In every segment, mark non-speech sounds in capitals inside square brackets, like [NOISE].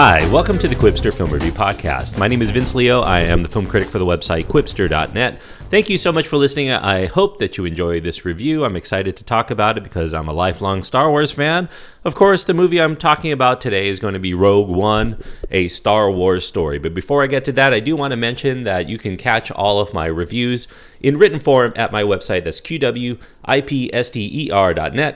Hi, welcome to the Qwipster Film Review Podcast. My name is Vince Leo. I am the film critic for the website Qwipster.net. Thank you so much for listening. I hope that you enjoy this review. I'm excited to talk about it because I'm a lifelong Star Wars fan. Of course, the movie I'm talking about today is going to be Rogue One, a Star Wars story. But before I get to that, I do want to mention that you can catch all of my reviews in written form at my website. That's qwipster.net,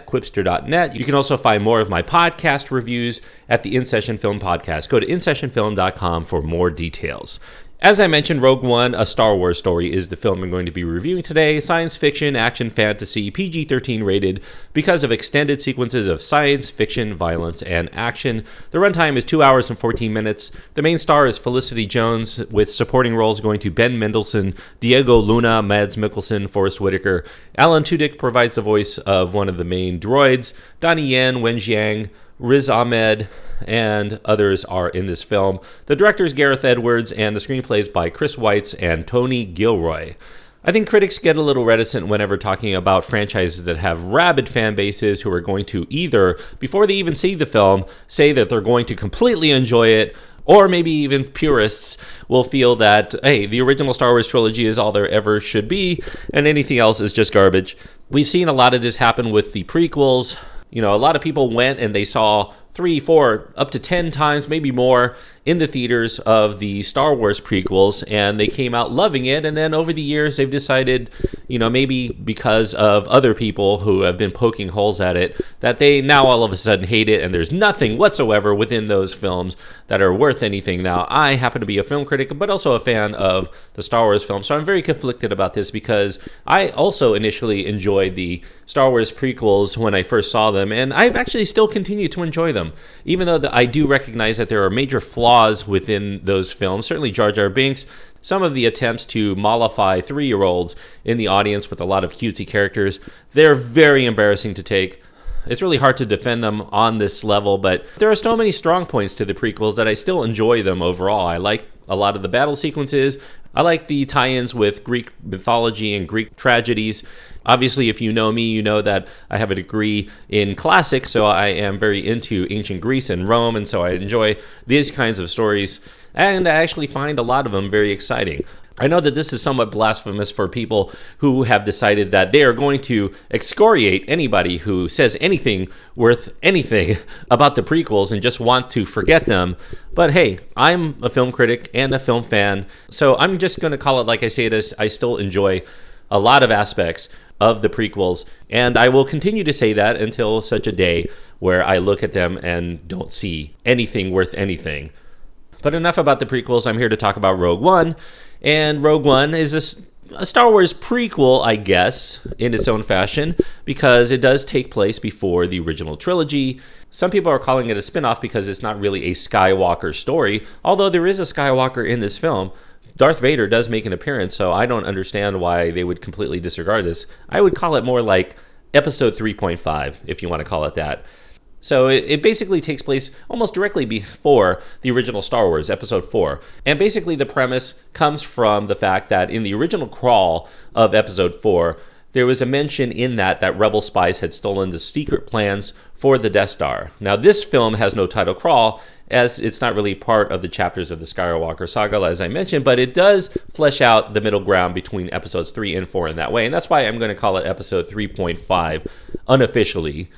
quipster.net. You can also find more of my podcast reviews at the In Session Film Podcast. Go to insessionfilm.com for more details. As I mentioned, Rogue One, a Star Wars story, is the film I'm going to be reviewing today. Science fiction, action, fantasy, PG 13 rated because of extended sequences of science fiction, violence, and action. The runtime is 2 hours and 14 minutes. The main star is Felicity Jones, with supporting roles going to Ben Mendelsohn, Diego Luna, Mads Mikkelsen, Forest Whitaker. Alan Tudyk provides the voice of one of the main droids. Donnie Yen, Wen Jiang, Riz Ahmed, and others are in this film. The director is Gareth Edwards, and the screenplay is by Chris Weitz and Tony Gilroy. I think critics get a little reticent whenever talking about franchises that have rabid fan bases who are going to either, before they even see the film, say that they're going to completely enjoy it, or maybe even purists will feel that, hey, the original Star Wars trilogy is all there ever should be, and anything else is just garbage. We've seen a lot of this happen with the prequels. You know, a lot of people went and they saw three, four, up to 10 times, maybe more, in the theaters of the Star Wars prequels, and they came out loving it. And then over the years, they've decided, you know, maybe because of other people who have been poking holes at it, that they now all of a sudden hate it, and there's nothing whatsoever within those films that are worth anything. Now, I happen to be a film critic, but also a fan of the Star Wars films, so I'm very conflicted about this because I also initially enjoyed the Star Wars prequels when I first saw them, and I've actually still continued to enjoy them, even though I do recognize that there are major flaws flaws within those films. Certainly, Jar Jar Binks, some of the attempts to mollify three year olds in the audience with a lot of cutesy characters, they're very embarrassing to take. It's really hard to defend them on this level, but there are so many strong points to the prequels that I still enjoy them overall. I like a lot of the battle sequences. I like the tie ins with Greek mythology and Greek tragedies. Obviously, if you know me, you know that I have a degree in classics, so I am very into ancient Greece and Rome, and so I enjoy these kinds of stories, and I actually find a lot of them very exciting. I know that this is somewhat blasphemous for people who have decided that they are going to excoriate anybody who says anything worth anything [LAUGHS] about the prequels and just want to forget them. But hey, I'm a film critic and a film fan, so I'm just going to call it like I say it is. I still enjoy a lot of aspects of the prequels, and I will continue to say that until such a day where I look at them and don't see anything worth anything. But enough about the prequels. I'm here to talk about Rogue One, and Rogue One is a, Star Wars prequel, I guess, in its own fashion, because it does take place before the original trilogy. Some people are calling it a spin off because it's not really a Skywalker story, although there is a Skywalker in this film. Darth Vader does make an appearance, so I don't understand why they would completely disregard this. I would call it more like episode 3.5, if you want to call it that. So it, it, basically takes place almost directly before the original Star Wars, episode 4. And basically, the premise comes from the fact that in the original crawl of episode 4, there was a mention in that that rebel spies had stolen the secret plans for the Death Star. Now, this film has no title crawl, as it's not really part of the chapters of the Skywalker saga, as I mentioned, but it does flesh out the middle ground between episodes 3 and 4 in that way. And that's why I'm going to call it episode 3.5 unofficially.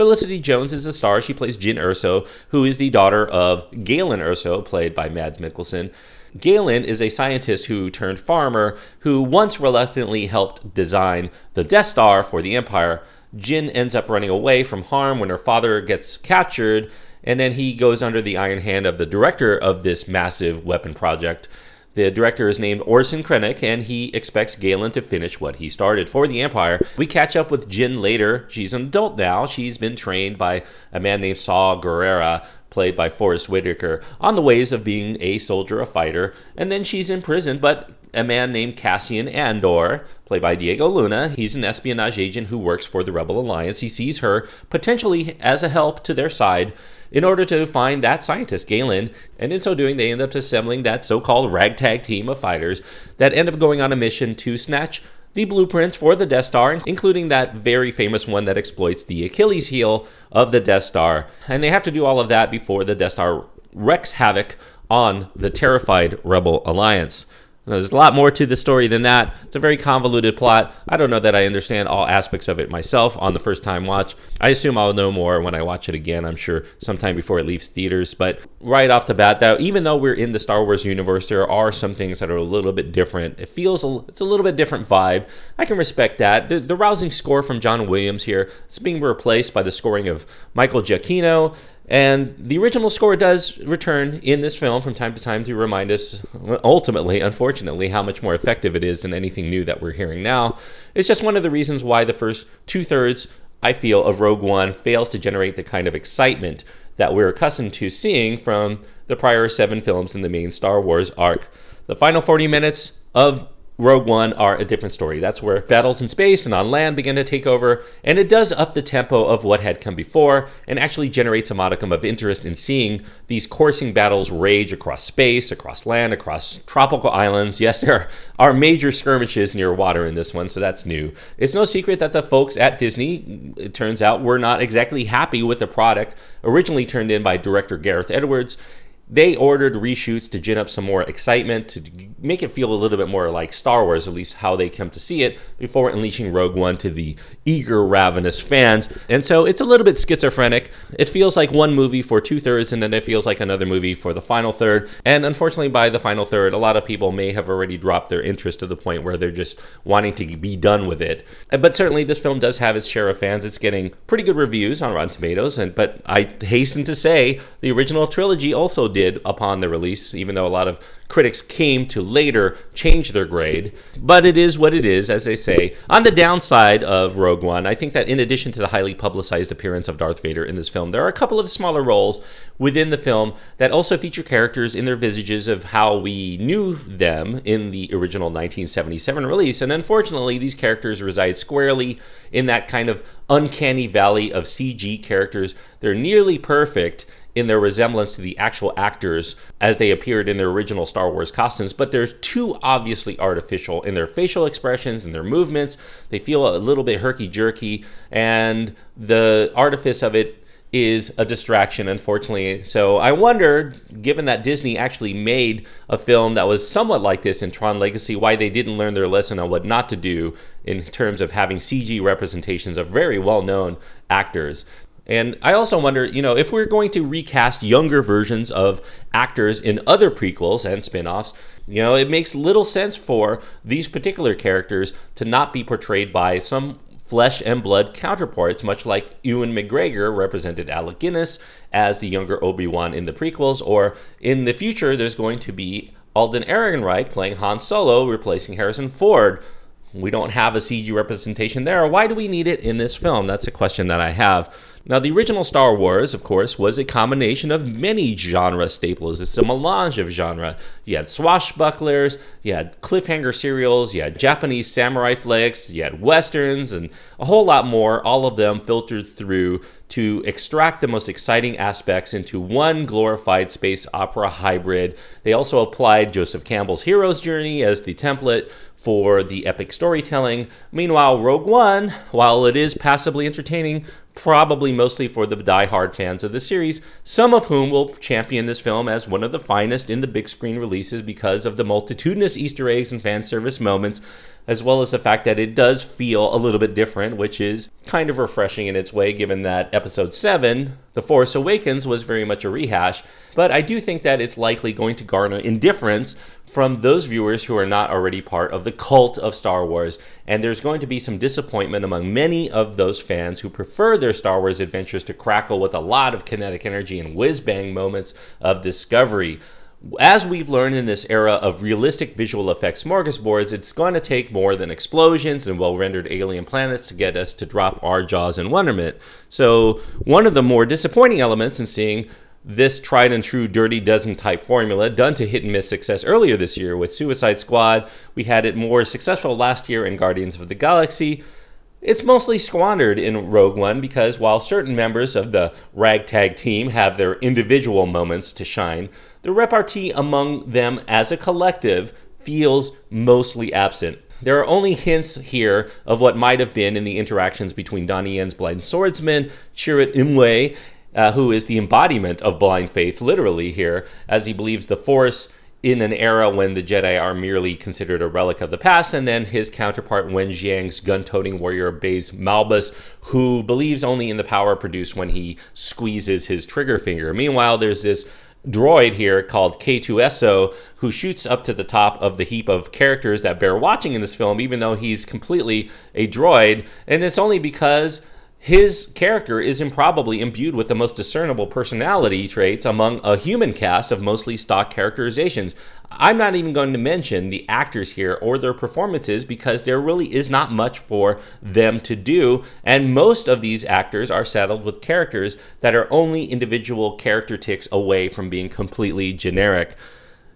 Felicity Jones is the star. She plays Jyn Erso, who is the daughter of Galen Erso, played by Mads Mikkelsen. Galen is a scientist who turned farmer who once reluctantly helped design the Death Star for the Empire. Jyn ends up running away from harm when her father gets captured, and then he goes under the iron hand of the director of this massive weapon project. The director is named Orson Krennic, and he expects Galen to finish what he started for the Empire. We catch up with Jyn later. She's an adult now. She's been trained by a man named Saw Gerrera, played by Forest Whitaker, on the ways of being a soldier, a fighter. And then she's in prison, but a man named Cassian Andor, played by Diego Luna. He's an espionage agent who works for the Rebel Alliance. He sees her potentially as a help to their side in order to find that scientist, Galen. And in so doing, they end up assembling that so called ragtag team of fighters that end up going on a mission to snatch the blueprints for the Death Star, including that very famous one that exploits the Achilles heel of the Death Star. And they have to do all of that before the Death Star wreaks havoc on the terrified Rebel Alliance. There's a lot more to the story than that. It's a very convoluted plot. I don't know that I understand all aspects of it myself on the first time watch. I assume I'll know more when I watch it again, I'm sure sometime before it leaves theaters. But right off the bat, though, even though we're in the Star Wars universe, there are some things that are a little bit different. It feels a, it's a little bit different vibe. I can respect that. The, the rousing score from John Williams here is being replaced by the scoring of Michael Giacchino. And the original score does return in this film from time to time to remind us, ultimately, unfortunately, how much more effective it is than anything new that we're hearing now. It's just one of the reasons why the first two thirds, I feel, of Rogue One fails to generate the kind of excitement that we're accustomed to seeing from the prior seven films in the main Star Wars arc. The final 40 minutes of Rogue One are a different story. That's where battles in space and on land begin to take over, and it does up the tempo of what had come before and actually generates a modicum of interest in seeing these coursing battles rage across space, across land, across tropical islands. Yes, there are major skirmishes near water in this one, so that's new. It's no secret that the folks at Disney, it turns out, were not exactly happy with the product originally turned in by director Gareth Edwards they ordered reshoots to gin up some more excitement, to make it feel a little bit more like Star Wars, at least how they come to see it, before unleashing Rogue One to the eager, ravenous fans. And so it's a little bit schizophrenic. It feels like one movie for two thirds, and then it feels like another movie for the final third. And unfortunately, by the final third, a lot of people may have already dropped their interest to the point where they're just wanting to be done with it. But certainly, this film does have its share of fans. It's getting pretty good reviews on Rotten Tomatoes, and but I hasten to say the original trilogy also did did upon the release, even though a lot of critics came to later change their grade. But it is what it is, as they say. On the downside of Rogue One, I think that in addition to the highly publicized appearance of Darth Vader in this film, there are a couple of smaller roles within the film that also feature characters in their visages of how we knew them in the original 1977 release. And unfortunately, these characters reside squarely in that kind of uncanny valley of CG characters. They're nearly perfect in their resemblance to the actual actors as they appeared in their original Star Wars costumes, but they're too obviously artificial in their facial expressions and their movements. They feel a little bit herky jerky, and the artifice of it is a distraction, unfortunately. So I wonder, given that Disney actually made a film that was somewhat like this in Tron Legacy, why they didn't learn their lesson on what not to do in terms of having CG representations of very well known actors. And I also wonder, you know, if we're going to recast younger versions of actors in other prequels and spin offs, you know, it makes little sense for these particular characters to not be portrayed by some flesh and blood counterparts, much like Ewan McGregor represented Alec Guinness as the younger Obi Wan in the prequels, or in the future, there's going to be Alden Ehrenreich playing Han Solo, replacing Harrison Ford. We don't have a CG representation there. Why do we need it in this film? That's a question that I have. Now, the original Star Wars, of course, was a combination of many genre staples. It's a melange of genre. You had swashbucklers, you had cliffhanger serials, you had Japanese samurai flicks, you had westerns, and a whole lot more, all of them filtered through to extract the most exciting aspects into one glorified space opera hybrid. They also applied Joseph Campbell's hero's journey as the template for the epic storytelling. Meanwhile, Rogue One, while it is passably entertaining, probably mostly for the die-hard fans of the series, some of whom will champion this film as one of the finest in the big screen releases because of the multitudinous Easter eggs and fan service moments as well as the fact that it does feel a little bit different, which is kind of refreshing in its way, given that episode 7, The Force Awakens, was very much a rehash. But I do think that it's likely going to garner indifference from those viewers who are not already part of the cult of Star Wars, and there's going to be some disappointment among many of those fans who prefer their Star Wars adventures to crackle with a lot of kinetic energy and whiz bang moments of discovery as we've learned in this era of realistic visual effects smorgasbords, it's going to take more than explosions and well rendered alien planets to get us to drop our jaws in wonderment. So, one of the more disappointing elements in seeing this tried and true dirty dozen type formula done to hit and miss success earlier this year with Suicide Squad, we had it more successful last year in Guardians of the Galaxy. It's mostly squandered in Rogue One because while certain members of the ragtag team have their individual moments to shine, the repartee among them as a collective feels mostly absent. There are only hints here of what might have been in the interactions between Donnie Yen's blind swordsman, Chirrut Îmwe, uh, who is the embodiment of blind faith, literally here, as he believes the Force in an era when the Jedi are merely considered a relic of the past, and then his counterpart Wen Jiang's gun-toting warrior Baze Malbus, who believes only in the power produced when he squeezes his trigger finger. Meanwhile, there's this droid here called K2SO who shoots up to the top of the heap of characters that bear watching in this film, even though he's completely a droid, and it's only because his character is improbably imbued with the most discernible personality traits among a human cast of mostly stock characterizations. I'm not even going to mention the actors here or their performances because there really is not much for them to do, and most of these actors are saddled with characters that are only individual character ticks away from being completely generic.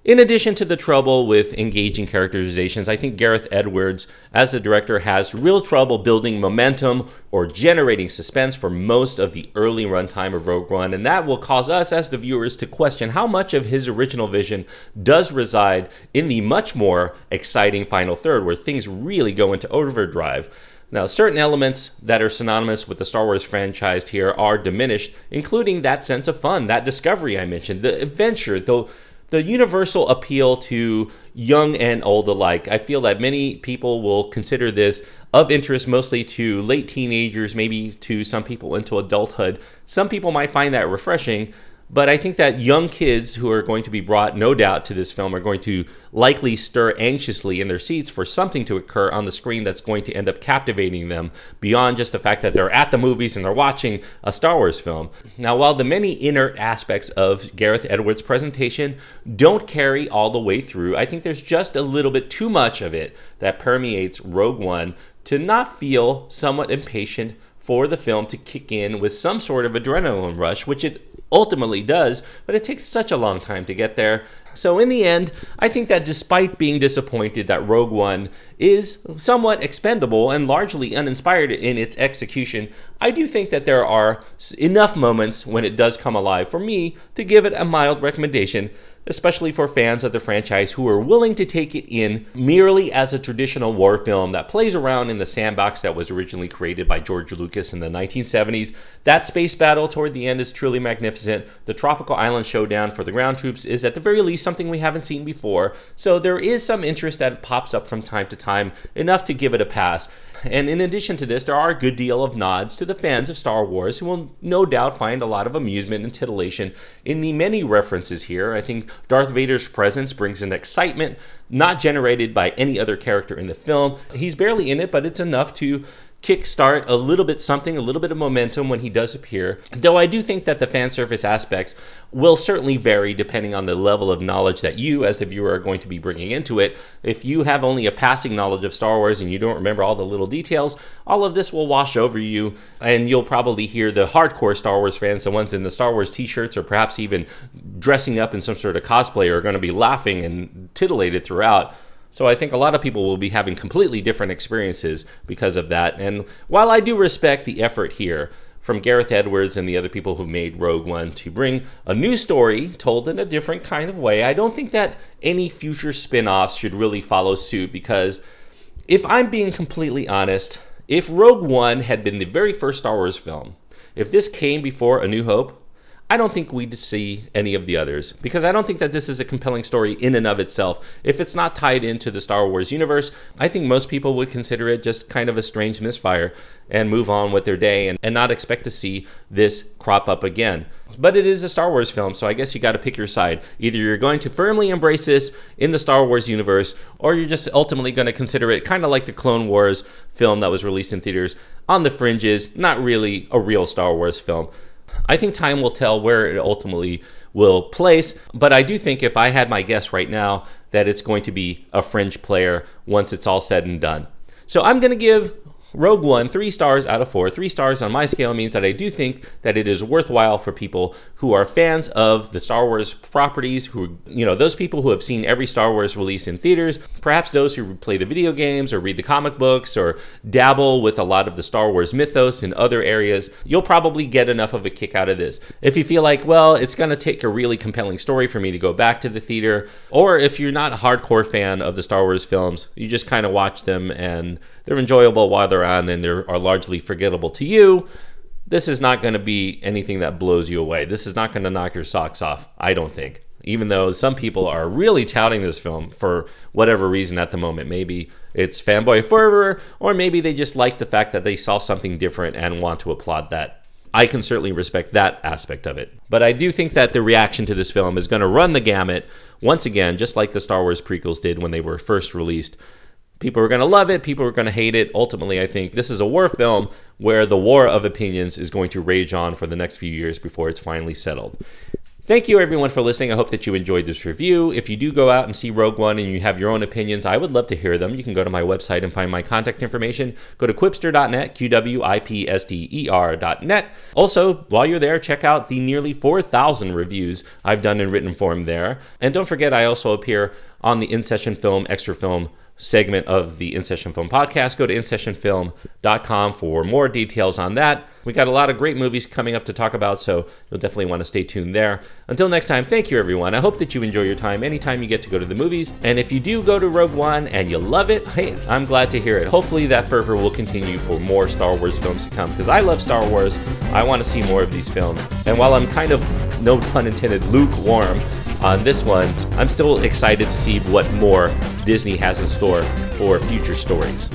In addition to the trouble with engaging characterizations, I think Gareth Edwards, as the director, has real trouble building momentum or generating suspense for most of the early runtime of Rogue One, and that will cause us as the viewers to question how much of his original vision does reside in the much more exciting final third, where things really go into overdrive. Now, certain elements that are synonymous with the Star Wars franchise here are diminished, including that sense of fun, that discovery I mentioned, the adventure, the the universal appeal to young and old alike. I feel that many people will consider this of interest mostly to late teenagers, maybe to some people into adulthood. Some people might find that refreshing, but I think that young kids who are going to be brought, no doubt, to this film are going to likely stir anxiously in their seats for something to occur on the screen that's going to end up captivating them beyond just the fact that they're at the movies and they're watching a Star Wars film. Now, while the many inner aspects of Gareth Edwards' presentation don't carry all the way through, I think there's just a little bit too much of it that permeates Rogue One to not feel somewhat impatient for the film to kick in with some sort of adrenaline rush, which it ultimately does, but it takes such a long time to get there. So, in the end, I think that despite being disappointed that Rogue One is somewhat expendable and largely uninspired in its execution, I do think that there are enough moments when it does come alive for me to give it a mild recommendation especially for fans of the franchise who are willing to take it in merely as a traditional war film that plays around in the sandbox that was originally created by George Lucas in the 1970s. That space battle toward the end is truly magnificent. The tropical island showdown for the ground troops is at the very least something we haven't seen before, so there is some interest that pops up from time to time, enough to give it a pass. And in addition to this, there are a good deal of nods to the fans of Star Wars who will no doubt find a lot of amusement and titillation in the many references here. I think Darth Vader's presence brings an excitement not generated by any other character in the film. He's barely in it, but it's enough to kickstart a little bit something, a little bit of momentum when he does appear. Though I do think that the fan service aspects will certainly vary depending on the level of knowledge that you, as the viewer, are going to be bringing into it. If you have only a passing knowledge of Star Wars and you don't remember all the little details, all of this will wash over you, and you'll probably hear the hardcore Star Wars fans, the ones in the Star Wars t shirts or perhaps even dressing up in some sort of cosplay, are going to be laughing and titillated throughout. So I think a lot of people will be having completely different experiences because of that. And while I do respect the effort here from Gareth Edwards and the other people who've made Rogue One to bring a new story told in a different kind of way, I don't think that any future spin offs should really follow suit because if I'm being completely honest, if Rogue One had been the very first Star Wars film, if this came before A New Hope, I don't think we'd see any of the others because I don't think that this is a compelling story in and of itself. If it's not tied into the Star Wars universe, I think most people would consider it just kind of a strange misfire and move on with their day and, and not expect to see this crop up again. But it is a Star Wars film, so I guess you got to pick your side. Either you're going to firmly embrace this in the Star Wars universe, or you're just ultimately going to consider it kind of like the Clone Wars film that was released in theaters on the fringes, not really a real Star Wars film. I think time will tell where it ultimately will place, but I do think if I had my guess right now, that it's going to be a fringe player once it's all said and done. So I'm going to give Rogue One, three stars out of four. Three stars on my scale means that I do think that it is worthwhile for people who are fans of the Star Wars properties, who, you know, those people who have seen every Star Wars release in theaters, perhaps those who play the video games or read the comic books or dabble with a lot of the Star Wars mythos in other areas. You'll probably get enough of a kick out of this. If you feel like, well, it's going to take a really compelling story for me to go back to the theater, or if you're not a hardcore fan of the Star Wars films, you just kind of watch them and they're enjoyable while they're on and they are largely forgettable to you, this is not going to be anything that blows you away. This is not going to knock your socks off, I don't think. Even though some people are really touting this film for whatever reason at the moment. Maybe it's fanboy fervor, or maybe they just like the fact that they saw something different and want to applaud that. I can certainly respect that aspect of it. But I do think that the reaction to this film is going to run the gamut once again, just like the Star Wars prequels did when they were first released. People are going to love it, people are going to hate it. Ultimately, I think this is a war film where the war of opinions is going to rage on for the next few years before it's finally settled. Thank you, everyone, for listening. I hope that you enjoyed this review. If you do go out and see Rogue One and you have your own opinions, I would love to hear them. You can go to my website and find my contact information. Go to qwipster.net, Q W I P S T E R.net. Also, while you're there, check out the nearly 4,000 reviews I've done in written form there. And don't forget, I also appear on the In Session Film Extra Film segment of the In Session Film podcast. Go to InSessionFilm.com for more details on that. We got a lot of great movies coming up to talk about, so you'll definitely want to stay tuned there. Until next time, thank you everyone. I hope that you enjoy your time anytime you get to go to the movies. And if you do go to Rogue One and you love it, hey, I'm glad to hear it. Hopefully that fervor will continue for more Star Wars films to come because I love Star Wars. I want to see more of these films. And while I'm kind of, no pun intended, lukewarm, on this one, I'm still excited to what more Disney has in store for future stories.